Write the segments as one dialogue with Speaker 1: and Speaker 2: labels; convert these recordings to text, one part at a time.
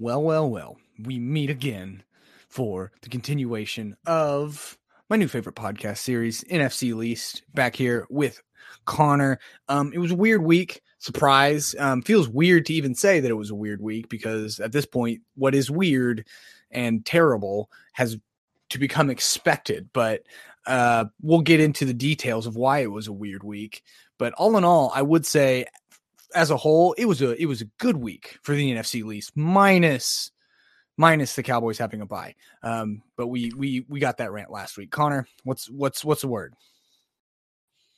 Speaker 1: Well, well, well, we meet again for the continuation of my new favorite podcast series, NFC Least, back here with Connor. Um, it was a weird week. Surprise. Um, feels weird to even say that it was a weird week because at this point, what is weird and terrible has to become expected. But uh, we'll get into the details of why it was a weird week. But all in all, I would say as a whole, it was a it was a good week for the NFC least, minus minus the Cowboys having a bye. Um, but we we we got that rant last week. Connor, what's what's what's the word?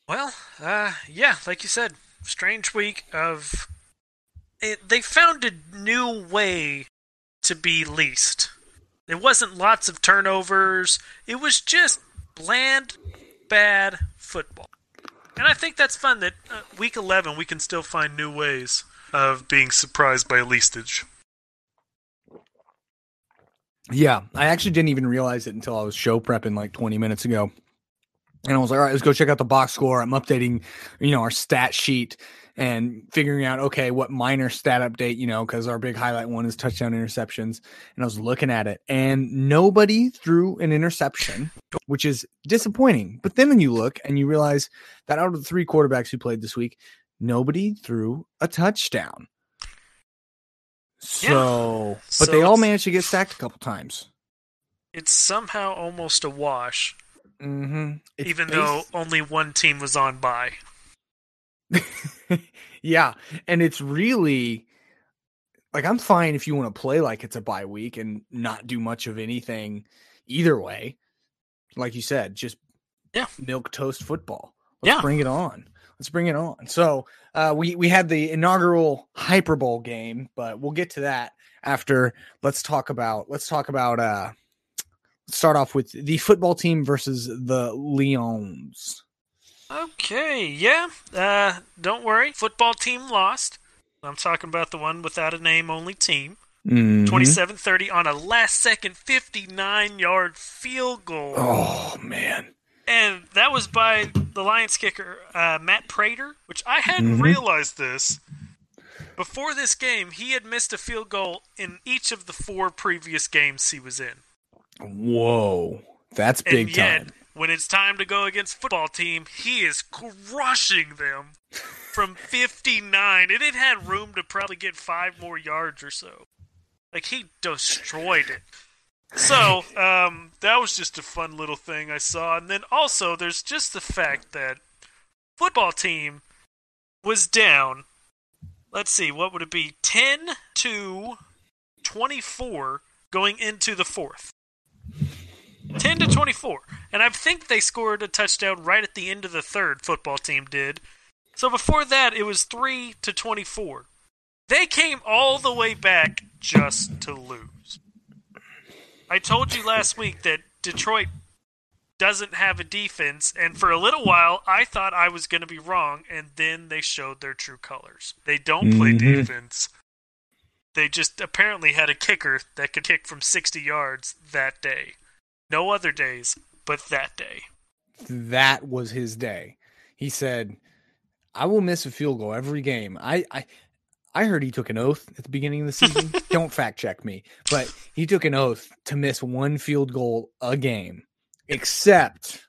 Speaker 2: Well, uh, yeah, like you said, strange week of. It, they found a new way to be least. It wasn't lots of turnovers. It was just bland, bad football. And I think that's fun that uh, week 11 we can still find new ways of being surprised by leastage.
Speaker 1: Yeah, I actually didn't even realize it until I was show prepping like 20 minutes ago. And I was like, all right, let's go check out the box score. I'm updating, you know, our stat sheet and figuring out, okay, what minor stat update, you know, because our big highlight one is touchdown interceptions. And I was looking at it and nobody threw an interception, which is disappointing. But then when you look and you realize that out of the three quarterbacks who played this week, nobody threw a touchdown. So,
Speaker 2: Yeah.
Speaker 1: but
Speaker 2: So
Speaker 1: they all managed to get sacked a couple times.
Speaker 2: It's somehow almost a wash,
Speaker 1: Mm-hmm.
Speaker 2: even though only one team was on bye.
Speaker 1: yeah, and it's really like I'm fine if you want to play like it's a bye week and not do much of anything either way. Like you said, just
Speaker 2: Yeah.
Speaker 1: milk toast football. Let's
Speaker 2: Yeah.
Speaker 1: bring it on. Let's bring it on. So uh, we we had the inaugural Hyper Bowl game, but we'll get to that after. Let's talk about let's talk about uh let's start off with the football team versus the Lions.
Speaker 2: Okay, yeah. Uh, don't worry. Football team lost. I'm talking about the one without a name only team.
Speaker 1: Mhm.
Speaker 2: 27 30 on a last second 59 yard field goal.
Speaker 1: Oh man.
Speaker 2: And that was by the Lions kicker, uh, Matt Prater, which I hadn't
Speaker 1: Mhm.
Speaker 2: realized this. Before this game, he had missed a field goal in each of the four previous games he was in.
Speaker 1: Whoa, that's big
Speaker 2: and yet,
Speaker 1: time.
Speaker 2: When it's time to go against football team, he is crushing them from 59. And it had room to probably get five more yards or so. Like, he destroyed it. So, um, that was just a fun little thing I saw. And then also, there's just the fact that football team was down. Let's see, what would it be? 10 to 24 going into the fourth. 10 to 24. And I think they scored a touchdown right at the end of the third, football team did. So before that, it was 3 to 24. They came all the way back just to lose. I told you last week that Detroit doesn't have a defense, and for a little while, I thought I was going to be wrong, and then they showed their true colors. They don't play
Speaker 1: Mhm.
Speaker 2: defense. They just apparently had a kicker that could kick from 60 yards that day. No other days, but that day.
Speaker 1: That was his day. He said, "I will miss a field goal every game." I I I heard he took an oath at the beginning of the season. Don't fact check me, but he took an oath to miss one field goal a game, except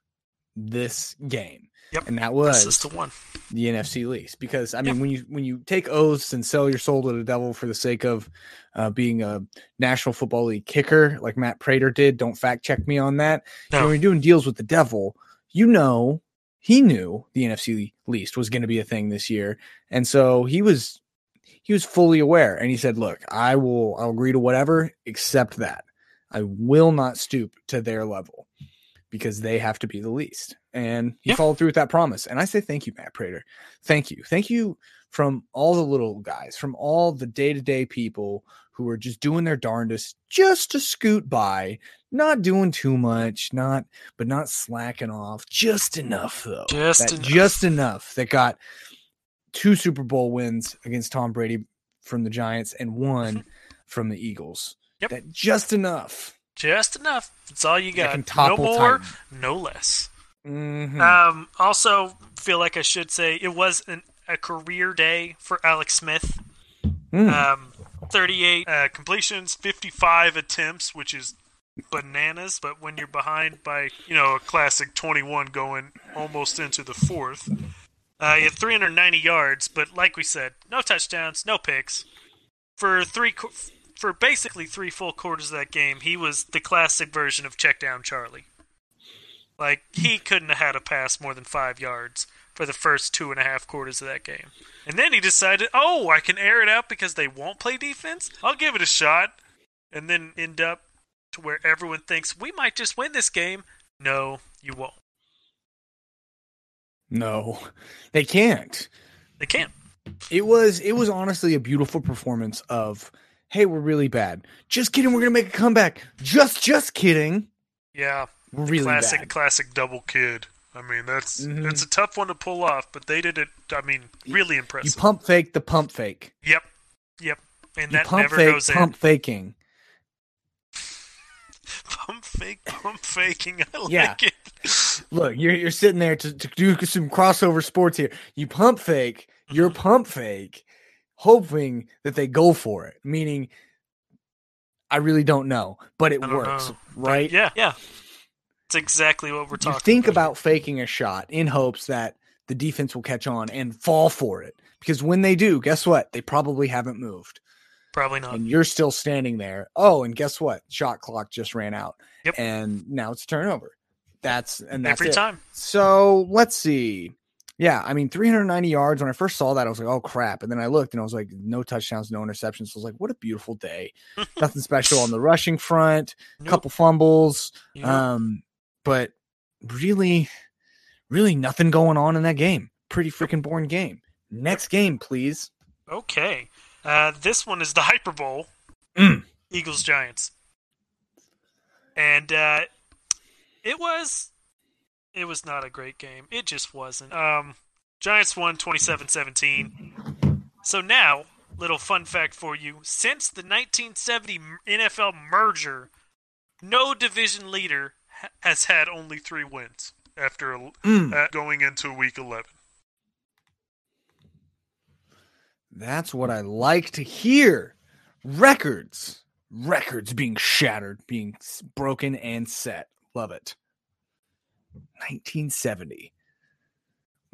Speaker 1: this game.
Speaker 2: Yep,
Speaker 1: and that
Speaker 2: This
Speaker 1: was
Speaker 2: is the one.
Speaker 1: the NFC lease because I mean
Speaker 2: Yeah.
Speaker 1: when you when you take oaths and sell your soul to the devil for the sake of uh, being a National Football League kicker like Matt Prater did, don't fact check me on that.
Speaker 2: No.
Speaker 1: when you're doing deals with the devil, you know he knew the NFC lease was going to be a thing this year, and so he was he was fully aware, and he said, "Look, I will I'll agree to whatever except that I will not stoop to their level." Because they have to be the least. And he
Speaker 2: Yeah.
Speaker 1: followed through with that promise. And I say thank you, Matt Prater. Thank you. Thank you from all the little guys, from all the day to day people who are just doing their darndest just to scoot by, not doing too much, not but not slacking off, just enough though.
Speaker 2: Just enough.
Speaker 1: just enough that got two Super Bowl wins against Tom Brady from the Giants and one mm-hmm. from the Eagles.
Speaker 2: Yep.
Speaker 1: That just enough.
Speaker 2: Just enough. That's all you got. No more,
Speaker 1: Titan.
Speaker 2: no less.
Speaker 1: Mhm.
Speaker 2: Um, also, feel like I should say it was an, a career day for Alex Smith.
Speaker 1: Mm.
Speaker 2: Um, 38 uh, completions, 55 attempts, which is bananas. But when you're behind by, you know, a classic 21 going almost into the fourth, uh, he had 390 yards. But like we said, no touchdowns, no picks. For three, for basically three full quarters of that game, he was the classic version of check down Charlie. Like he couldn't have had a pass more than five yards for the first two and a half quarters of that game. And then he decided, oh, I can air it out because they won't play defense? I'll give it a shot. And then end up to where everyone thinks we might just win this game. No, you won't.
Speaker 1: No, they can't.
Speaker 2: They can't.
Speaker 1: It was it was honestly a beautiful performance of hey, we're really bad. Just kidding, we're gonna make a comeback. Just just kidding.
Speaker 2: Yeah.
Speaker 1: Really
Speaker 2: classic
Speaker 1: bad.
Speaker 2: classic double kid. I mean, that's
Speaker 1: Mhm.
Speaker 2: it's a tough one to pull off, but they did it. I mean, really
Speaker 1: You
Speaker 2: impressive.
Speaker 1: pump fake the pump fake.
Speaker 2: Yep, yep, and
Speaker 1: You
Speaker 2: that
Speaker 1: pump
Speaker 2: never
Speaker 1: fake
Speaker 2: goes
Speaker 1: pump faking.
Speaker 2: in. Pump fake, pump faking. I like
Speaker 1: Yeah.
Speaker 2: it.
Speaker 1: Look, you're you're sitting there to, to do some crossover sports here. You pump fake, you're
Speaker 2: Mm-hmm.
Speaker 1: pump fake, hoping that they go for it. Meaning, I really don't know, but it works,
Speaker 2: know.
Speaker 1: right?
Speaker 2: Yeah, yeah. It's exactly what we're
Speaker 1: you
Speaker 2: talking.
Speaker 1: think
Speaker 2: about.
Speaker 1: about faking a shot in hopes that the defense will catch on and fall for it. Because when they do, guess what? They probably haven't moved.
Speaker 2: Probably not.
Speaker 1: And you're still standing there. Oh, and guess what? Shot clock just ran out.
Speaker 2: Yep.
Speaker 1: And now it's a turnover. That's and that's
Speaker 2: Every
Speaker 1: it.
Speaker 2: time.
Speaker 1: So let's see. Yeah, I mean, 390 yards. When I first saw that, I was like, oh crap. And then I looked and I was like, no touchdowns, no interceptions. So I was like, what a beautiful day. Nothing special on the rushing front, a
Speaker 2: Nope.
Speaker 1: couple fumbles.
Speaker 2: Yep.
Speaker 1: Um, but really, really nothing going on in that game. Pretty freaking boring game. Next game, please.
Speaker 2: okay. Uh, this one is the Hyper Bowl.
Speaker 1: Mm.
Speaker 2: Eagles Giants. And uh, it was it was not a great game. It just wasn't. Um, Giants won 27-17. So now, little fun fact for you, since the 1970 NFL merger, no division leader has had only 3 wins after
Speaker 1: Mm.
Speaker 2: uh, going into week 11.
Speaker 1: That's what I like to hear. Records, records being shattered, being broken and set. Love it. 1970.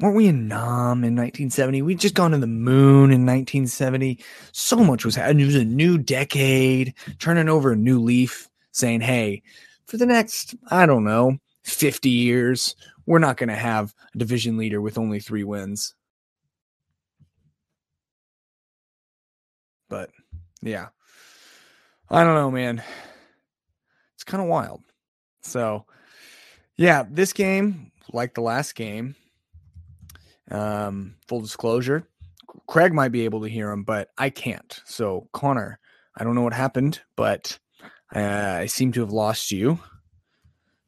Speaker 1: Weren't we in Nam in 1970? We'd just gone to the moon in 1970. So much was happening. It was a new decade, turning over a new leaf, saying, hey, for the next, I don't know, 50 years, we're not going to have a division leader with only three wins. But yeah, I don't know, man. It's kind of wild. So, yeah, this game, like the last game, um, full disclosure, Craig might be able to hear him, but I can't. So, Connor, I don't know what happened, but uh, I seem to have lost you.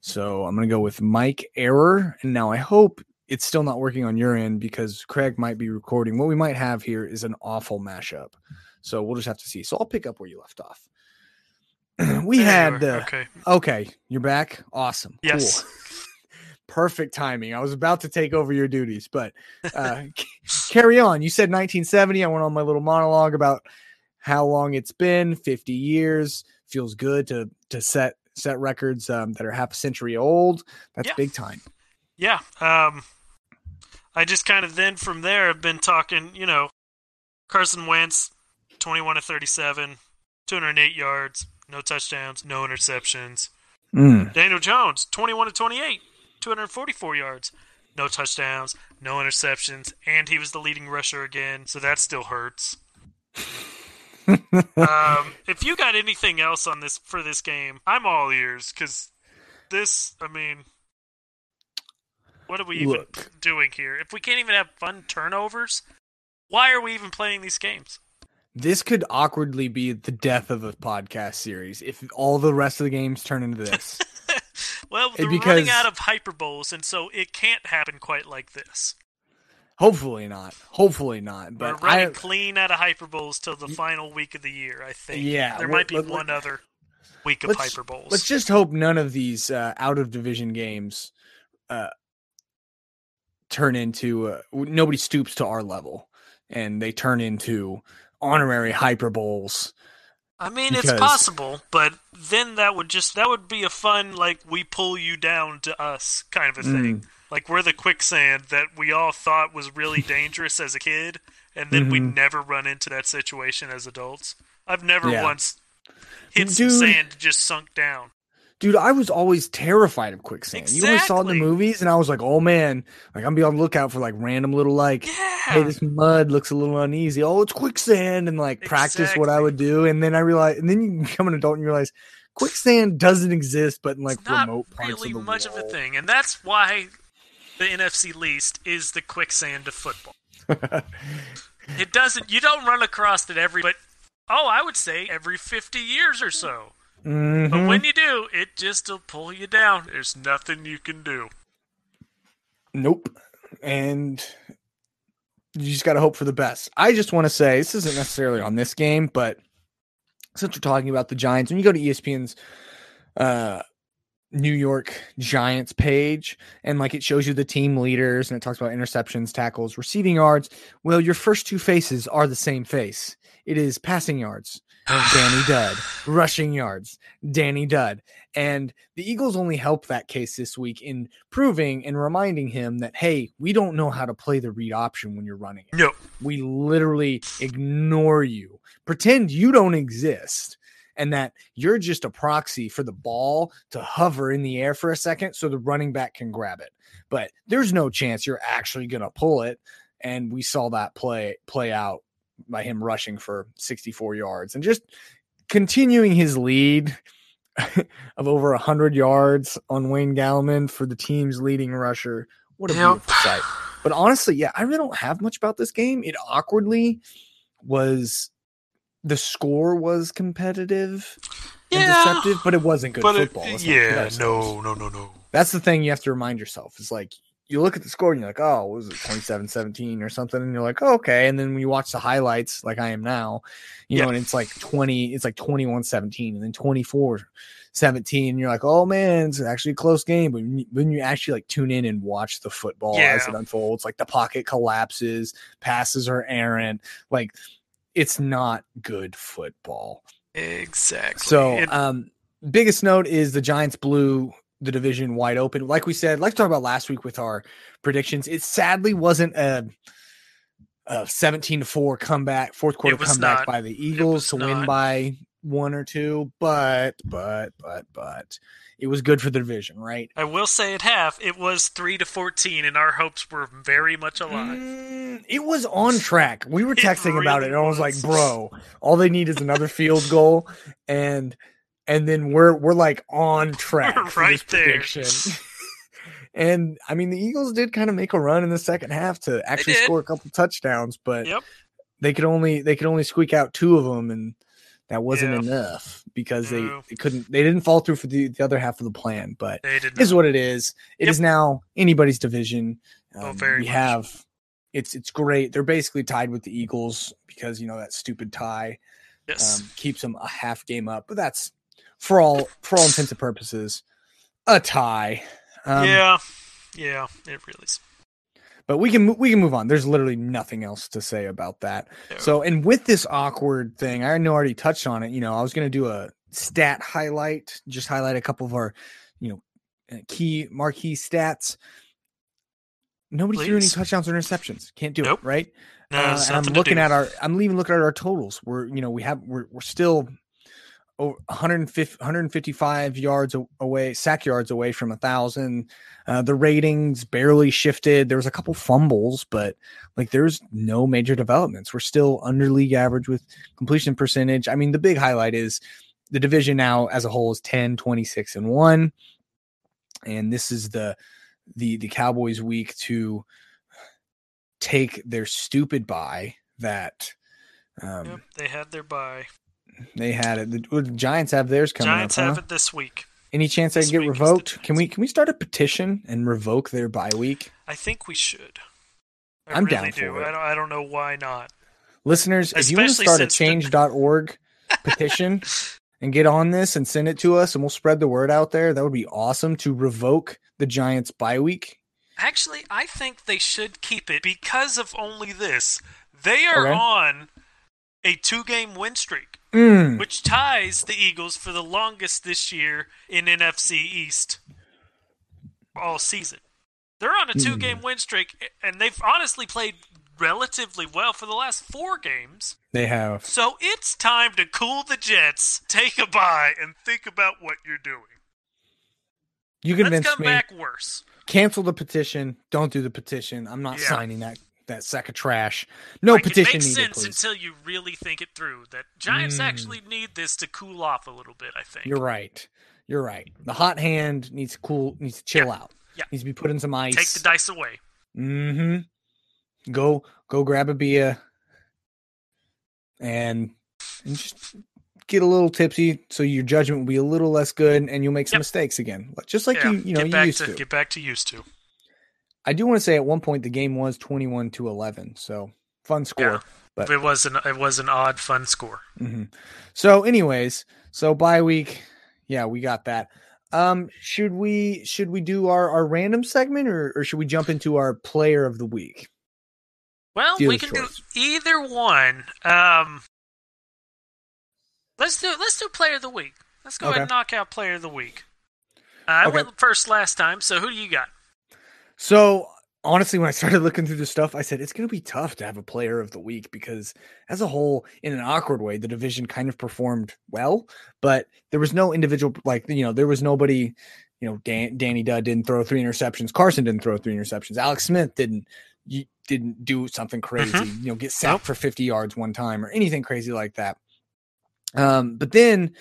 Speaker 1: So, I'm going to go with mic error. And now I hope it's still not working on your end because Craig might be recording. What we might have here is an awful mashup. So, we'll just have to see. So, I'll pick up where you left off. we
Speaker 2: There
Speaker 1: had the
Speaker 2: okay.
Speaker 1: Okay, you're back. Awesome.
Speaker 2: Yes.
Speaker 1: Cool. Perfect timing. I was about to take over your duties, but uh, carry on. You said 1970. I went on my little monologue about how long it's been 50 years. Feels good to to set set records um, that are half a century old. That's
Speaker 2: Yeah.
Speaker 1: big time.
Speaker 2: Yeah. Um, I just kind of then from there have been talking, you know, Carson Wentz, 21 to 37, 208 yards, no touchdowns, no interceptions.
Speaker 1: Mm.
Speaker 2: Daniel Jones, 21 to 28, 244 yards, no touchdowns, no interceptions, and he was the leading rusher again, so that still hurts. Um, if you got anything else on this for this game, I'm all ears because this, I mean, what are we even
Speaker 1: Look.
Speaker 2: doing here? If we can't even have fun turnovers, why are we even playing these games?
Speaker 1: This could awkwardly be the death of a podcast series if all the rest of the games turn into this.
Speaker 2: well,
Speaker 1: Hey,
Speaker 2: they're running out of hyperboles, and so it can't happen quite like this.
Speaker 1: Hopefully not. Hopefully not. But We're
Speaker 2: running
Speaker 1: I,
Speaker 2: clean out of hyperboles till the final week of the year. I think.
Speaker 1: Yeah,
Speaker 2: there might be
Speaker 1: let-
Speaker 2: one other week of
Speaker 1: let's-
Speaker 2: hyperboles.
Speaker 1: Let's just hope none of these uh, out of division games uh, turn into uh, nobody stoops to our level and they turn into honorary hyperboles.
Speaker 2: I mean, it's possible, but then that would just that would be a fun like we pull you down to us kind of a
Speaker 1: Mm.
Speaker 2: Like we're the quicksand that we all thought was really dangerous as a kid, and then we
Speaker 1: Mhm.
Speaker 2: never run into that situation as adults. I've never
Speaker 1: Yeah.
Speaker 2: once hit
Speaker 1: Dude.
Speaker 2: some sand and just sunk down.
Speaker 1: Dude, I was always terrified of quicksand. You always saw it in the movies, and I was like, "Oh man!" Like I'm be on the lookout for like random little like,
Speaker 2: Yeah.
Speaker 1: "Hey, this mud looks a little uneasy." Oh, it's quicksand, and like practice what I would do, and then I realized, and then you become an adult and you realize quicksand doesn't exist, but in like
Speaker 2: it's
Speaker 1: remote parts
Speaker 2: really
Speaker 1: of the
Speaker 2: much of a thing, and that's why the NFC least is the quicksand of football. It doesn't. You don't run across it every, but oh, I would say every fifty years or so. But
Speaker 1: Mhm.
Speaker 2: when you do, it just will pull you down. There's nothing you can do.
Speaker 1: Nope. And you just got to hope for the best. I just want to say this isn't necessarily on this game, but since we're talking about the Giants, when you go to ESPN's uh, New York Giants page and like it shows you the team leaders and it talks about interceptions, tackles, receiving yards, well, your first two faces are the same face. It is passing yards, Danny Dud, rushing yards, Danny Dud. And the Eagles only help that case this week in proving and reminding him that, hey, we don't know how to play the read option when you're running it.
Speaker 2: No.
Speaker 1: We literally ignore you, pretend you don't exist, and that you're just a proxy for the ball to hover in the air for a second so the running back can grab it. But there's no chance you're actually going to pull it. And we saw that play play out by him rushing for 64 yards and just continuing his lead of over 100 yards on Wayne Gallman for the team's leading rusher. What a
Speaker 2: Yep.
Speaker 1: beautiful sight. But honestly, yeah, I really don't have much about this game. It awkwardly was the score was competitive and
Speaker 2: Yeah.
Speaker 1: deceptive, but it wasn't good
Speaker 2: But
Speaker 1: football. Kid
Speaker 2: yeah, no, no, no, no.
Speaker 1: That's the thing you have to remind yourself. Is like you look at the score and you're like, oh, what was it, 27-17 or something? And you're like, oh, okay. And then when you watch the highlights, like I am now, you
Speaker 2: Yeah.
Speaker 1: know, and it's like 20, it's like 21-17 and then 24 17 you're like oh man it's actually a close game but when you, when you actually like tune in and watch the football as it unfolds like the pocket collapses passes are errant like it's not good football
Speaker 2: Exactly.
Speaker 1: so um biggest note is the giants blew the division wide open like we said like to talk about last week with our predictions it sadly wasn't a a 17 to 4 comeback fourth quarter comeback
Speaker 2: not.
Speaker 1: by the eagles to win by one or two but but but but it was good for the division right
Speaker 2: I will say at half, it was three to fourteen, and our hopes were very much alive.
Speaker 1: Mm, it was on track. We were
Speaker 2: It
Speaker 1: texting about it,
Speaker 2: really
Speaker 1: and I was like, "Bro, all they need is another field goal, and and then we're we're like on track
Speaker 2: right there.
Speaker 1: prediction." and I mean, the Eagles did kind of make a run in the second half to actually score a couple touchdowns, but
Speaker 2: Yep.
Speaker 1: they could only they could only squeak out two of them, and that wasn't
Speaker 2: Yeah.
Speaker 1: enough because they,
Speaker 2: No.
Speaker 1: they couldn't they didn't fall through for the, the other half of the plan. But it is what it is. It is
Speaker 2: Yep.
Speaker 1: now anybody's division.
Speaker 2: Oh,
Speaker 1: Um,
Speaker 2: very
Speaker 1: we
Speaker 2: much.
Speaker 1: have it's it's great. They're basically tied with the Eagles because you know that stupid tie
Speaker 2: Yes.
Speaker 1: um, keeps them a half game up. But that's for all for all intents and purposes a tie. Um,
Speaker 2: yeah. Yeah. It really is.
Speaker 1: But we can we can move on. There's literally nothing else to say about that.
Speaker 2: No.
Speaker 1: So, and with this awkward thing, I know I already touched on it. You know, I was going to do a stat highlight, just highlight a couple of our, you know, uh, key marquee stats. Nobody threw any touchdowns or interceptions. Can't do
Speaker 2: Nope.
Speaker 1: it, right?
Speaker 2: No,
Speaker 1: Uh, and I'm looking at our. I'm even looking at our totals. We're, you know, we have we're we're still 150, 155 yards away, sack yards away from a thousand. Uh, the ratings barely shifted. There was a couple fumbles, but like there's no major developments. We're still under league average with completion percentage. I mean, the big highlight is the division now as a whole is 10, 26 and one. And this is the the the Cowboys week to take their stupid bye that um,
Speaker 2: Yep, they had their bye.
Speaker 1: They had it. The, the Giants have theirs coming
Speaker 2: Giants
Speaker 1: up.
Speaker 2: have
Speaker 1: huh?
Speaker 2: it this week.
Speaker 1: Any chance they
Speaker 2: this
Speaker 1: can get
Speaker 2: is the
Speaker 1: revoked? Can we can we start a petition and revoke their bye week?
Speaker 2: I think we should. I
Speaker 1: I'm
Speaker 2: really
Speaker 1: down
Speaker 2: do.
Speaker 1: for it.
Speaker 2: I don't, I don't know why not.
Speaker 1: Listeners, if you want to start a change.org petition and get on this and send it to us and we'll spread the word out there, that would be awesome to revoke the Giants bye week.
Speaker 2: Actually, I think they should keep it because of only this. They are
Speaker 1: Okay.
Speaker 2: on a two-game win streak,
Speaker 1: Mm.
Speaker 2: which ties the Eagles for the longest this year in NFC East all season. They're on a two-game win streak, and they've honestly played relatively well for the last four games.
Speaker 1: They have.
Speaker 2: So it's time to cool the jets, take a bye, and think about what you're doing.
Speaker 1: You
Speaker 2: Let's
Speaker 1: convinced
Speaker 2: come
Speaker 1: me.
Speaker 2: back worse.
Speaker 1: Cancel the petition. Don't do the petition. I'm not
Speaker 2: Yeah.
Speaker 1: signing that that sack of trash. No
Speaker 2: like,
Speaker 1: petition
Speaker 2: it makes
Speaker 1: needed,
Speaker 2: sense
Speaker 1: please.
Speaker 2: until you really think it through. That Giants
Speaker 1: Mm.
Speaker 2: actually need this to cool off a little bit. I think.
Speaker 1: You're right. You're right. The hot hand needs to cool. Needs to chill out.
Speaker 2: Yeah.
Speaker 1: Needs to be put in some ice.
Speaker 2: Take the dice away.
Speaker 1: Mm-hmm. Go go grab a beer and, and just get a little tipsy so your judgment will be a little less good and you'll make some
Speaker 2: Yep.
Speaker 1: mistakes again. Just like
Speaker 2: yeah,
Speaker 1: you you know
Speaker 2: get
Speaker 1: you used
Speaker 2: to,
Speaker 1: to.
Speaker 2: get back to used to.
Speaker 1: I do want to say at one point the game was 21 to 11. So fun score.
Speaker 2: Yeah.
Speaker 1: But
Speaker 2: It was an it was an odd fun score.
Speaker 1: hmm So, anyways, so bye week, yeah, we got that. Um, should we should we do our our random segment or or should we jump into our player of the week?
Speaker 2: Well, we can
Speaker 1: choice.
Speaker 2: do either one. Um, let's do let's do player of the week. Let's go ahead and knock out player of the week. Uh, I
Speaker 1: Okay.
Speaker 2: went first last time, so who do you got?
Speaker 1: So honestly, when I started looking through the stuff, I said it's going to be tough to have a player of the week because, as a whole, in an awkward way, the division kind of performed well, but there was no individual like you know there was nobody. You know, Dan, Danny Dudd didn't throw three interceptions. Carson didn't throw three interceptions. Alex Smith didn't you didn't do something crazy. You know, get sacked for fifty yards one time or anything crazy like that. Um, but then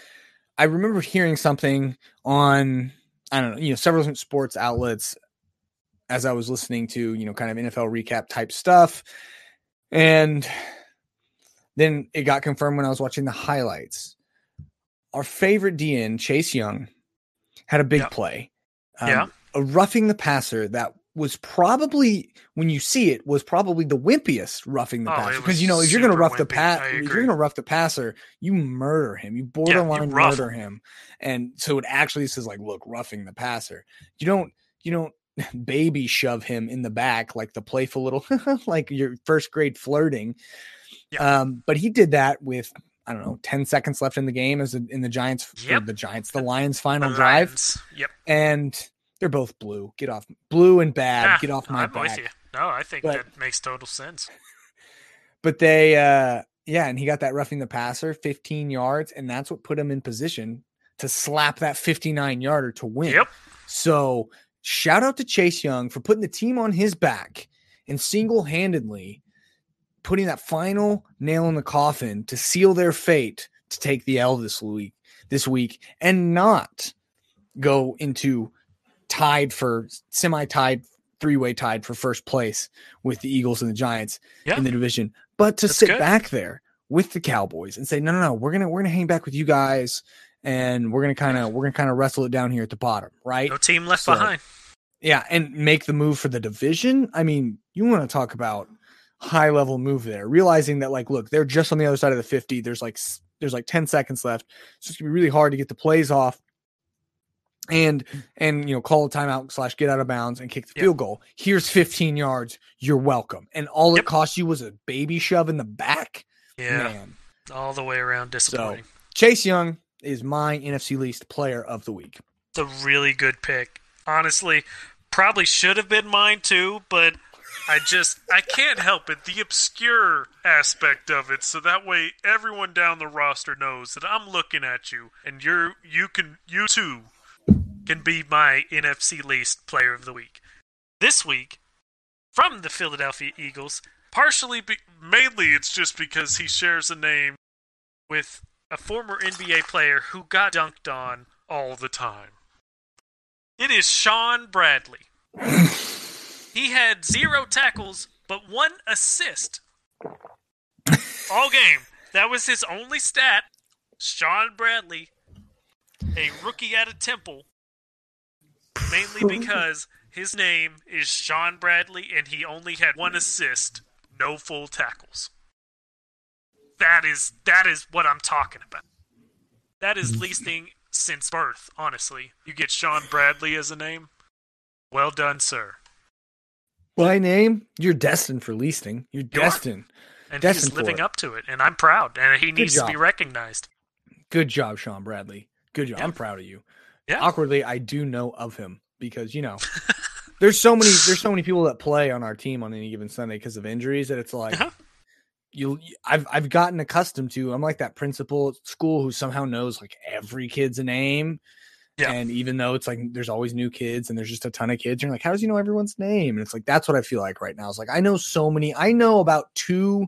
Speaker 1: I remember hearing something on I don't know, you know, several different sports outlets as I was listening to, you know, kind of NFL recap type stuff. And then it got confirmed when I was watching the highlights. Our favorite DN, Chase Young, had a big
Speaker 2: Yeah.
Speaker 1: play. Um,
Speaker 2: Yeah.
Speaker 1: A roughing the passer that was probably, when you see it, was probably the wimpiest roughing the
Speaker 2: Oh,
Speaker 1: passer. Because, you know, if you're going to rough the
Speaker 2: wimpy.
Speaker 1: pass,
Speaker 2: I
Speaker 1: if you're going to rough the passer, you murder him. You borderline
Speaker 2: rough
Speaker 1: murder him. And so it actually says, like, look, roughing the passer. You don't, you don't baby shove him in the back like the playful little like your first grade flirting
Speaker 2: Yeah.
Speaker 1: um but he did that with i don't know 10 seconds left in the game as in the giants
Speaker 2: Yep.
Speaker 1: the giants the lions final
Speaker 2: The
Speaker 1: drive
Speaker 2: Lions. Yep.
Speaker 1: and they're both blue get off blue and bad
Speaker 2: Ah,
Speaker 1: get off my
Speaker 2: I'm with
Speaker 1: back
Speaker 2: you. No, I think
Speaker 1: But-
Speaker 2: that makes total sense.
Speaker 1: but they uh yeah and he got that roughing the passer 15 yards and that's what put him in position to slap that 59 yarder to win
Speaker 2: Yep.
Speaker 1: So shout out to Chase Young for putting the team on his back and single handedly putting that final nail in the coffin to seal their fate to take the L this week, this week, and not go into tied for semi tied, three way tied for first place with the Eagles and the Giants
Speaker 2: Yeah.
Speaker 1: in the division, but to
Speaker 2: That's
Speaker 1: sit
Speaker 2: good.
Speaker 1: back there with the Cowboys and say, no, no, no, we're gonna we're gonna hang back with you guys and we're gonna kind of we're gonna kind of wrestle it down here at the bottom, right?
Speaker 2: No team left
Speaker 1: So-
Speaker 2: behind.
Speaker 1: Yeah, and make the move for the division. I mean, you want to talk about high level move there, realizing that like, look, they're just on the other side of the fifty. There's like there's like ten seconds left, so it's gonna be really hard to get the plays off, and and you know call a timeout slash get out of bounds and kick the
Speaker 2: Yep.
Speaker 1: field goal. Here's 15 yards. You're welcome. And all
Speaker 2: Yep.
Speaker 1: it cost you was a baby shove in the back.
Speaker 2: Yeah.
Speaker 1: Man,
Speaker 2: All the way around disappointing.
Speaker 1: Chase Young is my NFC least player of the week.
Speaker 2: It's a really good pick. Honestly, probably should have been mine too, but I just I can't help it. The obscure aspect of it, so that way everyone down the roster knows that I'm looking at you, and you're you can you too can be my NFC least player of the week. This week, from the Philadelphia Eagles, partially be, mainly it's just because he shares a name with a former NBA player who got dunked on all the time. It is Shaun Bradley. he had zero tackles but one assist all game. That was his only stat. Shaun Bradley, a rookie out of Temple, mainly because his name is Shaun Bradley and he only had one assist, no full tackles. That is that is what I'm talking about. That is leasting since birth, honestly. You get Shaun Bradley as a name. Well done, sir.
Speaker 1: By name, you're destined for leasting. You're
Speaker 2: You are.
Speaker 1: destined.
Speaker 2: and
Speaker 1: Destined
Speaker 2: he's living up to it, and I'm proud, and he needs to be recognized.
Speaker 1: Good job, Shaun Bradley. Good job.
Speaker 2: Yeah.
Speaker 1: I'm proud of you.
Speaker 2: Yeah.
Speaker 1: Awkwardly, I do know of him because you know there's so many there's so many people that play on our team on any given Sunday because of injuries that it's like
Speaker 2: Uh-huh.
Speaker 1: You I've I've gotten accustomed to. I'm like that principal at school who somehow knows like every kid's name.
Speaker 2: Yeah.
Speaker 1: And even though it's like there's always new kids and there's just a ton of kids, you're like, how does he know everyone's name? And it's like that's what I feel like right now. It's like I know so many. I know about two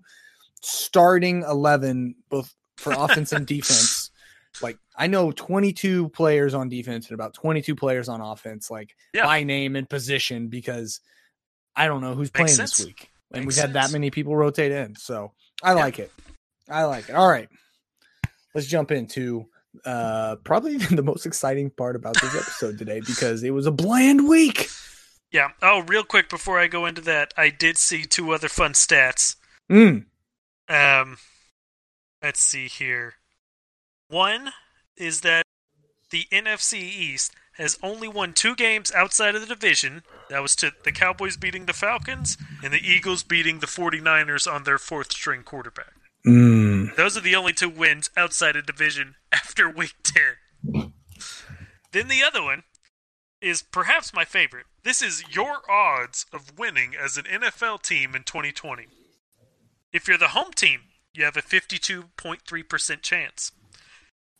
Speaker 1: starting eleven both for offense and defense. Like I know 22 players on defense and about 22 players on offense, like
Speaker 2: Yeah.
Speaker 1: by name and position, because I don't know who's
Speaker 2: Makes
Speaker 1: playing
Speaker 2: sense.
Speaker 1: this week. And
Speaker 2: Makes
Speaker 1: we've had that many people rotate in. So I
Speaker 2: Yeah.
Speaker 1: like it. I like it. All right. Let's jump into uh probably the most exciting part about this episode today because it was a bland week.
Speaker 2: Yeah. Oh, real quick before I go into that, I did see two other fun stats.
Speaker 1: Mm.
Speaker 2: Um, let's see here. One is that the NFC East has only won two games outside of the division. That was to the Cowboys beating the Falcons and the Eagles beating the 49ers on their fourth string quarterback.
Speaker 1: Mm.
Speaker 2: Those are the only two wins outside of division after week 10. then the other one is perhaps my favorite. This is your odds of winning as an NFL team in 2020. If you're the home team, you have a 52.3% chance.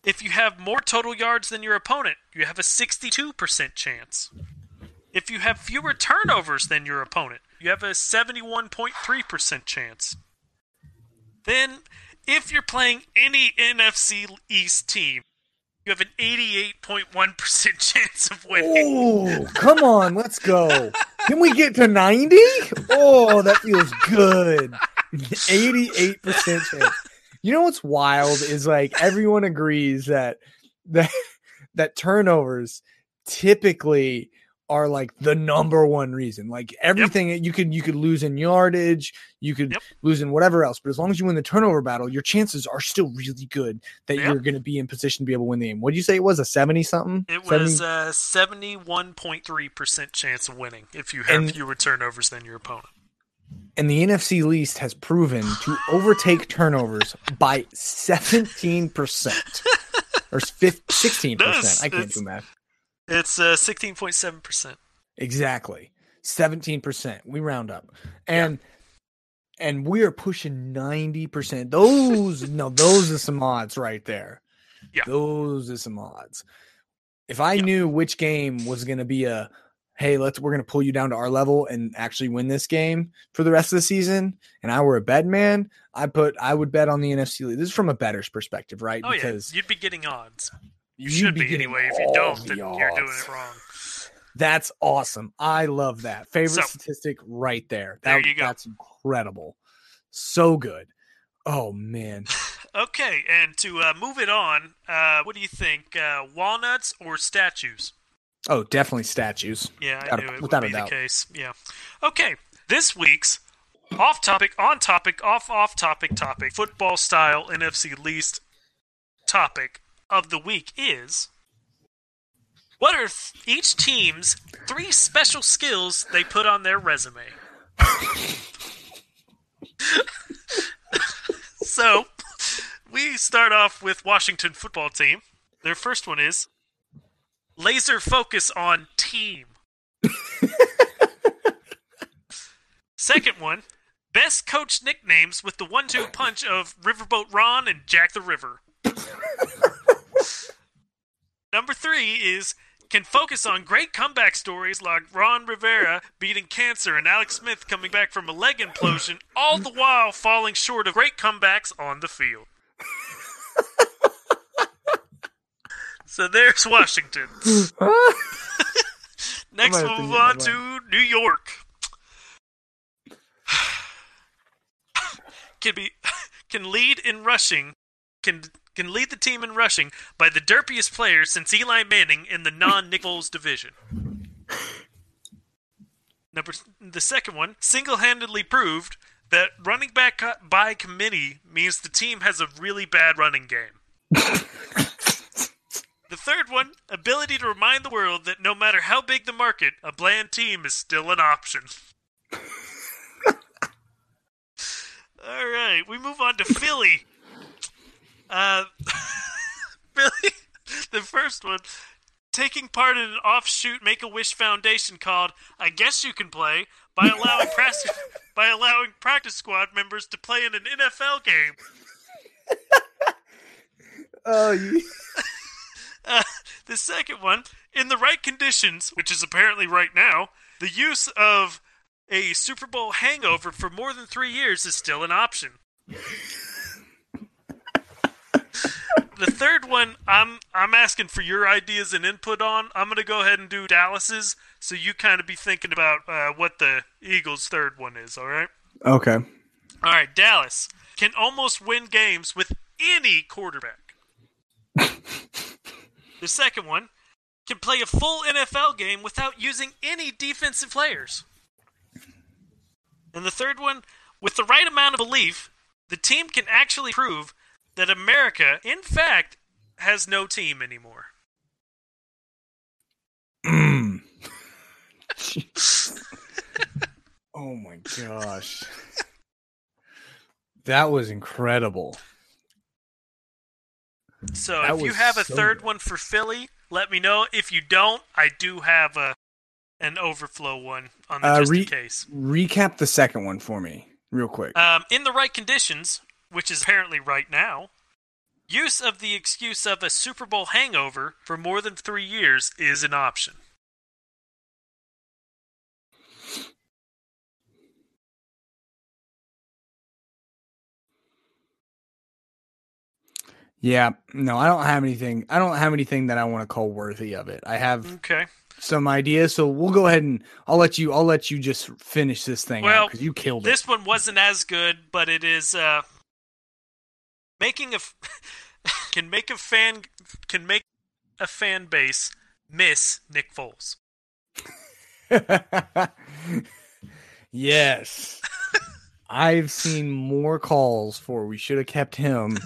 Speaker 2: If you have more total yards than your opponent, you have a 62% chance. If you have fewer turnovers than your opponent, you have a 71.3% chance. Then, if you're playing any NFC East team, you have an 88.1% chance of winning.
Speaker 1: Oh, come on, let's go. Can we get to 90? Oh, that feels good. 88% chance. You know what's wild is like everyone agrees that that that turnovers typically are like the number one reason. Like everything you could you could lose in yardage, you could
Speaker 2: Yep.
Speaker 1: lose in whatever else, but as long as you win the turnover battle, your chances are still really good that
Speaker 2: Yep.
Speaker 1: you're going to be in position to be able to win the game. What did you say it was a 70 something?
Speaker 2: It was a 71.3% uh, chance of winning if you have
Speaker 1: And-
Speaker 2: fewer turnovers than your opponent.
Speaker 1: And the NFC least has proven to overtake turnovers by 17% or fif- 16%.
Speaker 2: Yes,
Speaker 1: I can't do math.
Speaker 2: It's uh, 16.7%.
Speaker 1: Exactly. 17%. We round up. And and we are pushing 90%. Those no, those are some odds right there.
Speaker 2: Yeah.
Speaker 1: Those are some odds. If I
Speaker 2: Yeah.
Speaker 1: knew which game was going to be a hey, let's we're going to pull you down to our level and actually win this game for the rest of the season and I were a bet man, I put I would bet on the NFC. league. This is from a better's perspective, right?
Speaker 2: Oh,
Speaker 1: because
Speaker 2: yeah. You'd be getting odds. You should be,
Speaker 1: getting
Speaker 2: anyway. If you don't,
Speaker 1: the
Speaker 2: then you're doing it wrong.
Speaker 1: That's awesome. I love that. Favorite
Speaker 2: So-
Speaker 1: statistic right there.
Speaker 2: There
Speaker 1: That-
Speaker 2: you go.
Speaker 1: That's incredible. So good. Oh man.
Speaker 2: Okay, and to uh, move it on, uh, what do you think? Uh, walnuts or statues?
Speaker 1: Oh, definitely statues.
Speaker 2: Yeah, I
Speaker 1: Without a-
Speaker 2: knew it
Speaker 1: without
Speaker 2: would
Speaker 1: a
Speaker 2: be the
Speaker 1: doubt.
Speaker 2: case. Yeah. Okay, this week's off topic, on topic, off off topic topic, football style NFC least topic of the week is what are th- each team's three special skills they put on their resume? so, we start off with Washington football team. Their first one is laser focus on team. Second one, best coach nicknames with the one-two punch of Riverboat Ron and Jack the River. Number three is can focus on great comeback stories like Ron Rivera beating cancer and Alex Smith coming back from a leg implosion, all the while falling short of great comebacks on the field. so there's Washington. Next, we'll move on to New York. can be can lead in rushing, can can lead the team in rushing by the derpiest player since Eli Manning in the non-Nick Foles division. Number the second one single-handedly proved that running back uh, by committee means the team has a really bad running game. The third one, ability to remind the world that no matter how big the market, a bland team is still an option. All right, we move on to Philly. Uh, Philly, the first one, taking part in an offshoot Make a Wish Foundation called "I Guess You Can Play" by allowing practice by allowing practice squad members to play in an NFL game.
Speaker 1: Oh, you.
Speaker 2: Uh, the second one, in the right conditions, which is apparently right now, the use of a Super Bowl hangover for more than three years is still an option. the third one, I'm I'm asking for your ideas and input on. I'm gonna go ahead and do Dallas's, so you kind of be thinking about uh, what the Eagles' third one is. All right.
Speaker 1: Okay.
Speaker 2: All right, Dallas can almost win games with any quarterback. the second one can play a full NFL game without using any defensive players. And the third one, with the right amount of belief, the team can actually prove that America, in fact, has no team anymore.
Speaker 1: Oh my gosh. That was incredible.
Speaker 2: So
Speaker 1: That
Speaker 2: if you have a
Speaker 1: so
Speaker 2: third
Speaker 1: good.
Speaker 2: one for Philly, let me know. If you don't, I do have a an overflow one on the
Speaker 1: Uh,
Speaker 2: just
Speaker 1: re-
Speaker 2: in case.
Speaker 1: Recap the second one for me, real quick.
Speaker 2: Um, in the right conditions, which is apparently right now, use of the excuse of a Super Bowl hangover for more than three years is an option.
Speaker 1: Yeah, no, I don't have anything. I don't have anything that I want to call worthy of it. I have
Speaker 2: Okay.
Speaker 1: some ideas, so we'll go ahead and I'll let you. I'll let you just finish this thing
Speaker 2: Well,
Speaker 1: because you killed
Speaker 2: This one wasn't as good, but it is uh, making a f- can make a fan can make a fan base miss Nick Foles.
Speaker 1: yes, I've seen more calls for we should have kept him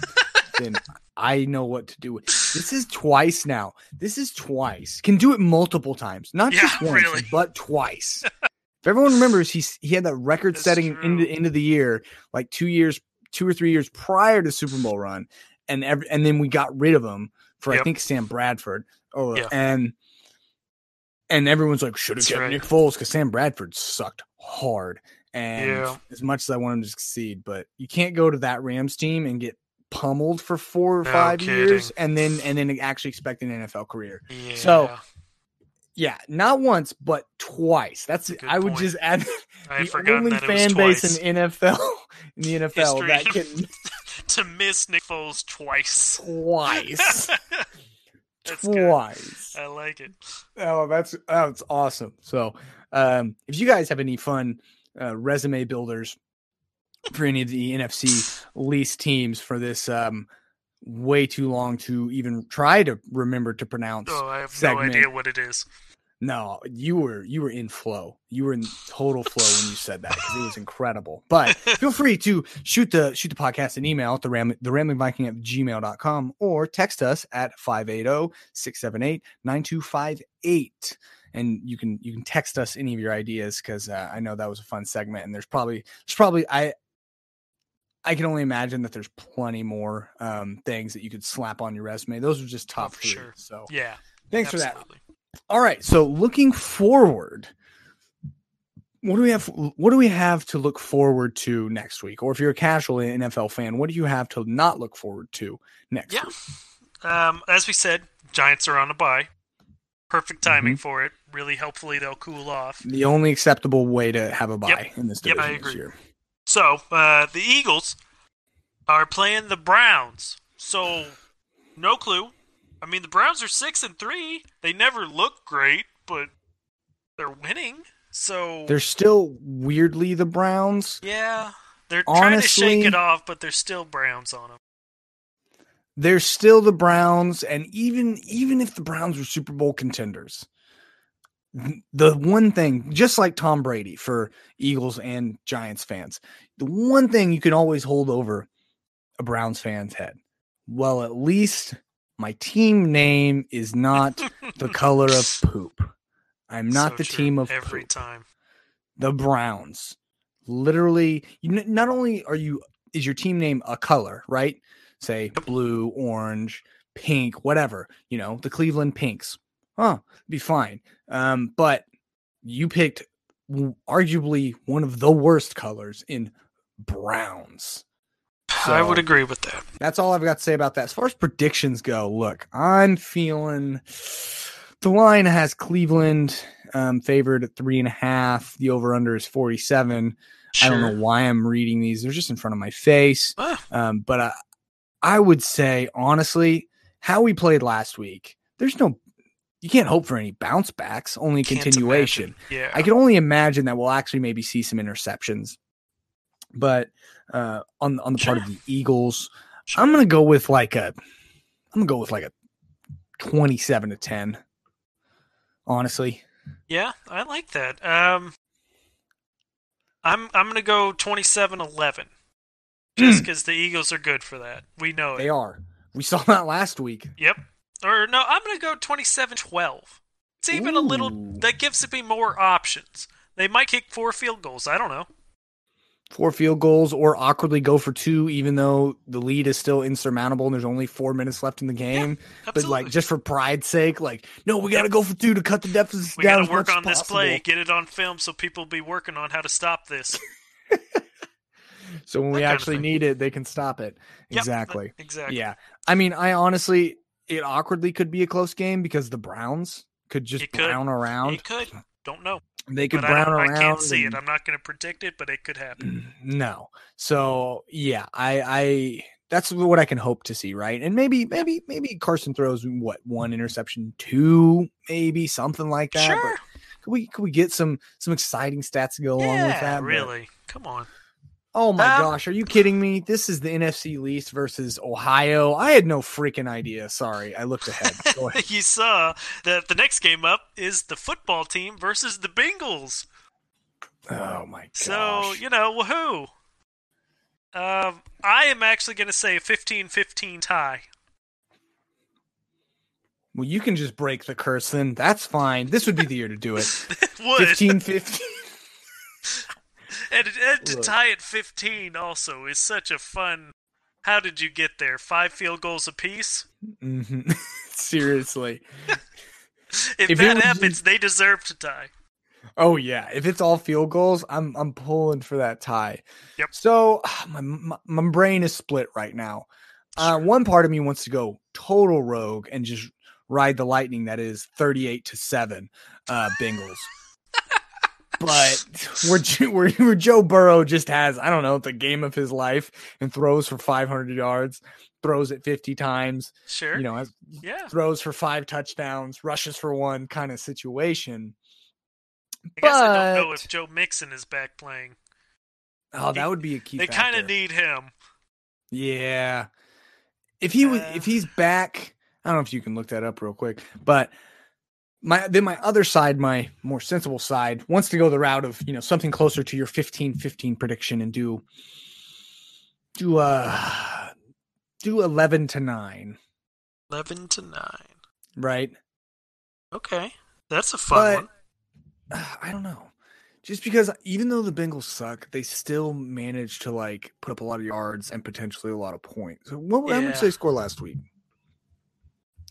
Speaker 1: than I know what to do with. This is twice now. This is twice. Can do it multiple times, not
Speaker 2: Yeah,
Speaker 1: just once,
Speaker 2: really.
Speaker 1: but twice. if everyone remembers, he's he had that record-setting
Speaker 2: That's
Speaker 1: into end of the year, like two years, two or three years prior to Super Bowl run, and every, and then we got rid of him for I think Sam Bradford. Oh,
Speaker 2: Yeah.
Speaker 1: and and everyone's like, should have kept
Speaker 2: right.
Speaker 1: Nick Foles because Sam Bradford sucked hard. And
Speaker 2: Yeah.
Speaker 1: as much as I want him to succeed, but you can't go to that Rams team and get pummeled for four or
Speaker 2: No
Speaker 1: five years and then and then actually expect an NFL career.
Speaker 2: Yeah.
Speaker 1: So, Yeah, not once, but twice. That's
Speaker 2: good
Speaker 1: I would
Speaker 2: point.
Speaker 1: just add the only
Speaker 2: that it was
Speaker 1: fan base in NFL in the NFL that can
Speaker 2: to miss Nick Foles twice.
Speaker 1: twice.
Speaker 2: Good.
Speaker 1: twice.
Speaker 2: I like it.
Speaker 1: Oh, that's that's awesome. So, um, if you guys have any fun uh, resume builders for any of the NFC least teams for this, um, way too long to even try to remember to pronounce.
Speaker 2: Oh, I have
Speaker 1: segment.
Speaker 2: no idea what it is.
Speaker 1: No, you were you were in flow. You were in total flow when you said that because it was incredible. But feel free to shoot the shoot the podcast an email at the ram the rambling viking at gmail.com or text us at oh, 580-678-9258. And you can you can text us any of your ideas because uh, I know that was a fun segment and there's probably there's probably I I can only imagine that there's plenty more um, things that you could slap on your resume. Those are just top
Speaker 2: for
Speaker 1: three.
Speaker 2: sure.
Speaker 1: So
Speaker 2: Yeah.
Speaker 1: thanks for that. All right. So looking forward, what do we have? What do we have to look forward to next week? Or if you're a casual NFL fan, what do you have to not look forward to next
Speaker 2: Yeah.
Speaker 1: week?
Speaker 2: Um, as we said, Giants are on a bye. Perfect timing
Speaker 1: Mm-hmm.
Speaker 2: for it. Really, hopefully they'll cool off.
Speaker 1: The only acceptable way to have a bye in this
Speaker 2: Yep,
Speaker 1: division
Speaker 2: I
Speaker 1: this year.
Speaker 2: So, uh, the Eagles are playing the Browns. So, no clue. I mean, the Browns are six and three. They never look great, but they're winning. So,
Speaker 1: They're still weirdly the Browns.
Speaker 2: yeah, they're trying to shake it off, but they're still Browns on them.
Speaker 1: They're still the Browns, and even even if the Browns were Super Bowl contenders, the one thing, just like Tom Brady for Eagles and Giants fans, the one thing you can always hold over a Browns fan's head. Well, at least my team name is not the color of poop. I'm not
Speaker 2: So
Speaker 1: the
Speaker 2: true.
Speaker 1: team of
Speaker 2: every
Speaker 1: poop.
Speaker 2: time.
Speaker 1: The Browns. literally you n- not only are you is your team name a color, right? Say blue, orange, pink, whatever, you know, the Cleveland Pinks. Huh, be fine. Um, but you picked arguably one of the worst colors in browns.
Speaker 2: I would agree with that.
Speaker 1: That's all I've got to say about that. As far as predictions go, look, I'm feeling the line has Cleveland um, favored at three and a half. The over under is 47. I don't know why I'm reading these. They're just in front of my face.
Speaker 2: Ah,
Speaker 1: Um, but I, I would say, honestly, how we played last week, there's no, you can't hope for any bounce backs, only continuation.
Speaker 2: Yeah.
Speaker 1: I can only imagine that we'll actually maybe see some interceptions. But uh, on on the part of the Eagles,
Speaker 2: Sure.
Speaker 1: I'm gonna go with like a, I'm gonna go with like a 27 to 10. Honestly,
Speaker 2: Yeah, I like that. Um, I'm I'm gonna go 27-11. just because the Eagles are good for that. We know it.
Speaker 1: they are. We saw that last week.
Speaker 2: Yep. Or no, I'm gonna go 27-12. It's even a little that gives me more options. They might kick four field goals. I don't know.
Speaker 1: Four field goals or awkwardly go for two, even though the lead is still insurmountable and there's only four minutes left in the game. but like just for pride's sake, like no, we got to go for two to cut the deficit
Speaker 2: we
Speaker 1: down.
Speaker 2: got
Speaker 1: as
Speaker 2: to work on this play, get it on film, so people be working on how to stop this.
Speaker 1: So when we
Speaker 2: that of
Speaker 1: actually need it, they can stop it.
Speaker 2: Yep,
Speaker 1: exactly.
Speaker 2: exactly.
Speaker 1: Yeah. I mean, I honestly, it awkwardly could be a close game because the Browns could just
Speaker 2: It could.
Speaker 1: brown around.
Speaker 2: It could. Don't know.
Speaker 1: They could
Speaker 2: But
Speaker 1: brown
Speaker 2: don't, I can't see it. I'm not going to predict it, but it could happen.
Speaker 1: Mm, no. So yeah, I, I, that's what I can hope to see, right? And maybe, maybe, maybe Carson throws what one interception, two, maybe something like that.
Speaker 2: Sure.
Speaker 1: But could we, could we get some, some exciting stats to go along with that? But-
Speaker 2: really. Come on.
Speaker 1: Oh my
Speaker 2: Um,
Speaker 1: gosh, are you kidding me? This is the NFC least versus Ohio. I had no freaking idea. Sorry, I looked ahead. Ahead.
Speaker 2: you saw that the next game up is the football team versus the Bengals.
Speaker 1: Oh my gosh.
Speaker 2: So, you know, woohoo. Um, I am actually going to say a 15-15 tie.
Speaker 1: well, you can just break the curse then. That's fine. This would be the year to do it.
Speaker 2: It would.
Speaker 1: 15 15.
Speaker 2: And, and to tie at 15 also is such a fun. How did you get there? Five field goals apiece?
Speaker 1: Mhm. Seriously.
Speaker 2: If,
Speaker 1: If
Speaker 2: that happens,
Speaker 1: just-
Speaker 2: they deserve to tie.
Speaker 1: Oh yeah, if it's all field goals, I'm I'm pulling for that tie.
Speaker 2: Yep.
Speaker 1: So my my, my brain is split right now. Uh, one part of me wants to go total rogue and just ride the lightning that is 38 to 7 uh Bengals. But where, where where Joe Burrow just has I don't know the game of his life and throws for 500 yards, throws it 50 times,
Speaker 2: Sure.
Speaker 1: you know, has,
Speaker 2: yeah.
Speaker 1: throws for five touchdowns, rushes for one kind of situation.
Speaker 2: I guess I don't know if Joe Mixon is back playing.
Speaker 1: Oh, that would be a key.
Speaker 2: they kind of need him.
Speaker 1: Yeah. If he was,
Speaker 2: Uh,
Speaker 1: if he's back, I don't know if you can look that up real quick, but my then my other side, my more sensible side, wants to go the route of you know something closer to your 15-15 prediction and do do uh do eleven to nine,
Speaker 2: 11 to 9.
Speaker 1: right?
Speaker 2: Okay. That's a fun
Speaker 1: But
Speaker 2: one.
Speaker 1: uh, I don't know. Just because even though the Bengals suck, they still manage to like put up a lot of yards and potentially a lot of points. So what how much
Speaker 2: Yeah.
Speaker 1: they score last week?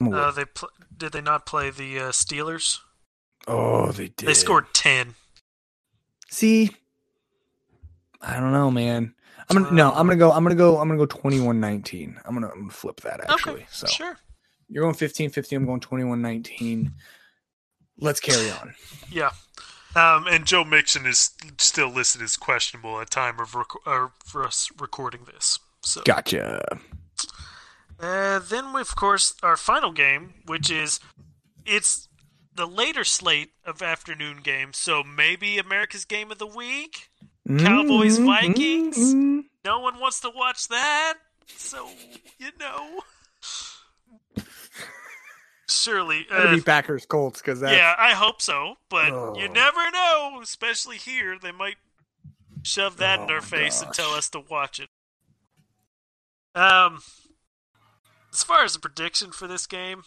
Speaker 2: Uh, they pl- did they not play the uh, Steelers?
Speaker 1: oh, they did.
Speaker 2: They scored 10.
Speaker 1: See, I don't know, man. I'm gonna no. I'm gonna go. I'm gonna go. I'm gonna go 21-19. I'm gonna, I'm gonna flip that actually.
Speaker 2: okay.
Speaker 1: So
Speaker 2: Sure.
Speaker 1: you're going 15-15. I'm going 21-19. Let's carry on.
Speaker 2: Yeah. Um, and Joe Mixon is still listed as questionable at time of rec- uh, for us recording this. So
Speaker 1: Gotcha.
Speaker 2: Uh, then, we, of course, our final game, which is it's the later slate of afternoon games. So maybe America's Game of the Week. Cowboys,
Speaker 1: Mhm,
Speaker 2: Vikings?
Speaker 1: mhm.
Speaker 2: No one wants to watch that, so you know. Surely, uh,
Speaker 1: be Packers Colts because
Speaker 2: yeah, I hope so. But you
Speaker 1: Oh.
Speaker 2: never know, especially here. They might shove that in
Speaker 1: Oh,
Speaker 2: our face and tell us to watch it. Um, as far as the prediction for this game,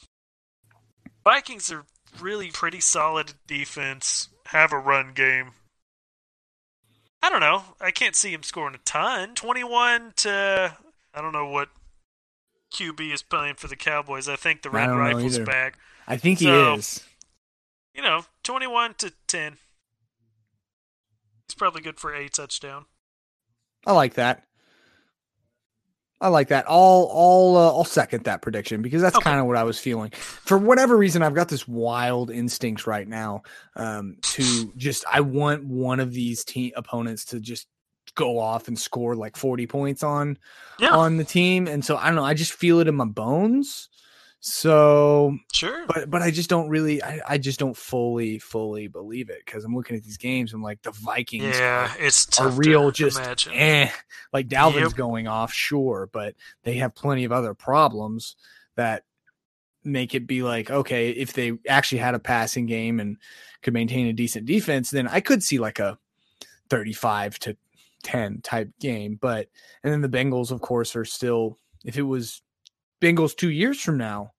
Speaker 2: Vikings are really pretty solid defense. Have a run game. I don't know. I can't see him scoring a ton. 21 to I don't know what QB is playing for the Cowboys. I think the Red Rifle's back.
Speaker 1: I think
Speaker 2: So-
Speaker 1: he is.
Speaker 2: You know, 21 to 10. He's probably good for a touchdown.
Speaker 1: I like that. I like that. I'll I'll uh, I'll second that prediction because that's
Speaker 2: Okay.
Speaker 1: kind of what I was feeling. For whatever reason, I've got this wild instinct right now um, to just I want one of these team opponents to just go off and score like forty points on
Speaker 2: Yeah,
Speaker 1: on the team, and so I don't know. I just feel it in my bones. So,
Speaker 2: sure.
Speaker 1: but but I just don't really. I, I just don't fully fully believe it because I'm looking at these games. I'm like the Vikings.
Speaker 2: Yeah, it's tough
Speaker 1: real just
Speaker 2: imagine.
Speaker 1: eh. Like Dalvin's
Speaker 2: Yep.
Speaker 1: going off, sure, but they have plenty of other problems that make it be like, okay, if they actually had a passing game and could maintain a decent defense, then I could see like a 35 to 10 type game. But and then the Bengals, of course, are still if it was Bengals two years from now,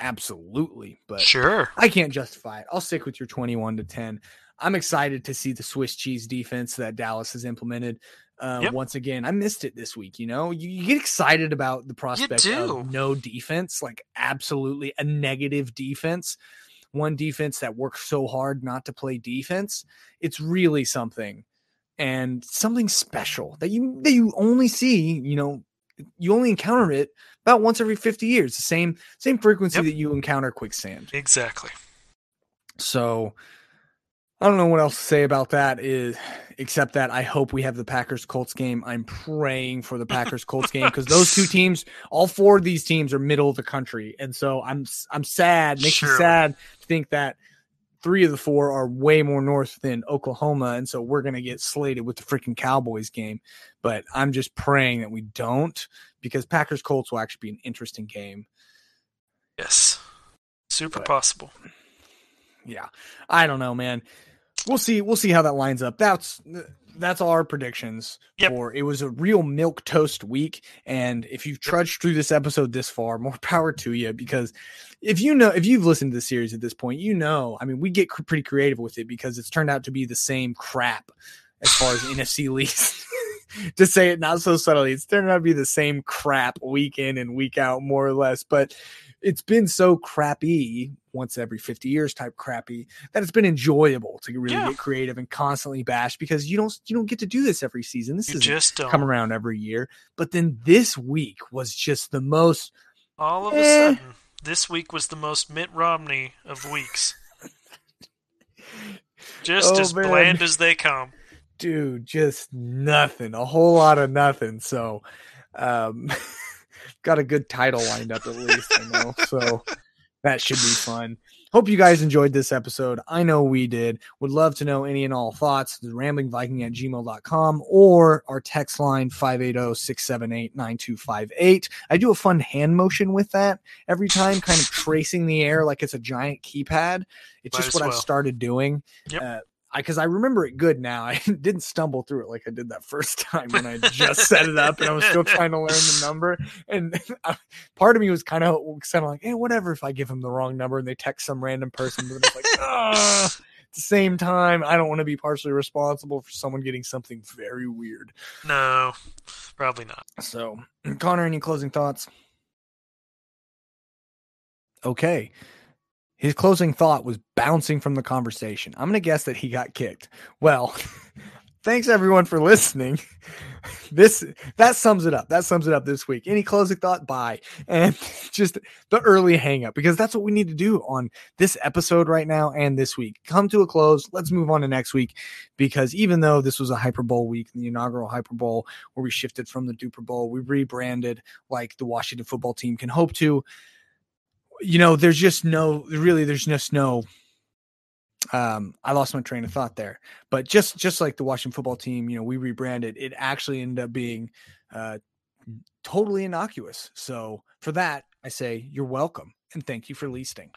Speaker 1: absolutely. But
Speaker 2: Sure.
Speaker 1: I can't justify it. I'll stick with your 21 to 10. I'm excited to see the Swiss cheese defense that Dallas has implemented. Uh,
Speaker 2: Yep.
Speaker 1: Once again, I missed it this week. You know, you, you get excited about the prospect of no defense, like absolutely a negative defense, one defense that works so hard not to play defense. It's really something, and something special that you that you only see. You know, you only encounter it about once every 50 years. The same same frequency
Speaker 2: Yep.
Speaker 1: that you encounter quicksand.
Speaker 2: Exactly.
Speaker 1: So I don't know what else to say about that is except that I hope we have the Packers Colts game. I'm praying for the Packers Colts game because those two teams, all four of these teams are middle of the country. And so I'm I'm sad, makes me sad to think that three of the four are way more north than Oklahoma and so we're going to get slated with the freaking Cowboys game. But I'm just praying that we don't because Packers Colts will actually be an interesting game.
Speaker 2: Yes. Super
Speaker 1: But-
Speaker 2: possible.
Speaker 1: yeah i don't know man we'll see we'll see how that lines up that's that's all our predictions
Speaker 2: Yep.
Speaker 1: for it was a real milk toast week and if you've trudged through this episode this far more power to you because if you know if you've listened to the series at this point you know i mean we get cr- pretty creative with it because it's turned out to be the same crap as far as nfc least to say it not so subtly it's turned out to be the same crap week in and week out more or less but it's been so crappy once every 50 years type crappy that it's been enjoyable to really
Speaker 2: Yeah.
Speaker 1: get creative and constantly bash because you don't you don't get to do this every season this is
Speaker 2: just don't.
Speaker 1: come around every year but then this week was just the most
Speaker 2: All of a
Speaker 1: Eh.
Speaker 2: sudden, this week was the most Mitt Romney of weeks. Just
Speaker 1: Oh,
Speaker 2: as
Speaker 1: man.
Speaker 2: bland as they come.
Speaker 1: dude just nothing a whole lot of nothing so um got a good title lined up at least i know so that should be fun. Hope you guys enjoyed this episode. I know we did. Would love to know any and all thoughts the ramblingviking at gmail.com or our text line oh, 580-678-9258 i do a fun hand motion with that every time kind of tracing the air like it's a giant keypad. It's
Speaker 2: Might
Speaker 1: just what i've started doing.
Speaker 2: Yep.
Speaker 1: uh, I because I remember it good now. I didn't stumble through it like I did that first time when I just set it up and I was still trying to learn the number. And I, part of me was kind of kind of like, hey, whatever if I give them the wrong number and they text some random person. But it's like, ah. At the same time, I don't want to be partially responsible for someone getting something very weird.
Speaker 2: No, probably not.
Speaker 1: So, Connor, any closing thoughts? Okay. His closing thought was bouncing from the conversation. I'm going to guess that he got kicked. Well, thanks everyone for listening. This that sums it up. That sums it up this week. Any closing thought? Bye. And just the early hang up because that's what we need to do on this episode right now and this week. Come to a close. Let's move on to next week because even though this was a Hyper Bowl week, the inaugural Hyper Bowl where we shifted from the Duper Bowl, we rebranded like the Washington football team can hope to. You know, there's just no really, there's just no. Um, I lost my train of thought there, but just just like the Washington football team, you know, we rebranded. It actually ended up being uh, totally innocuous. So for that, I say you're welcome and thank you for listening.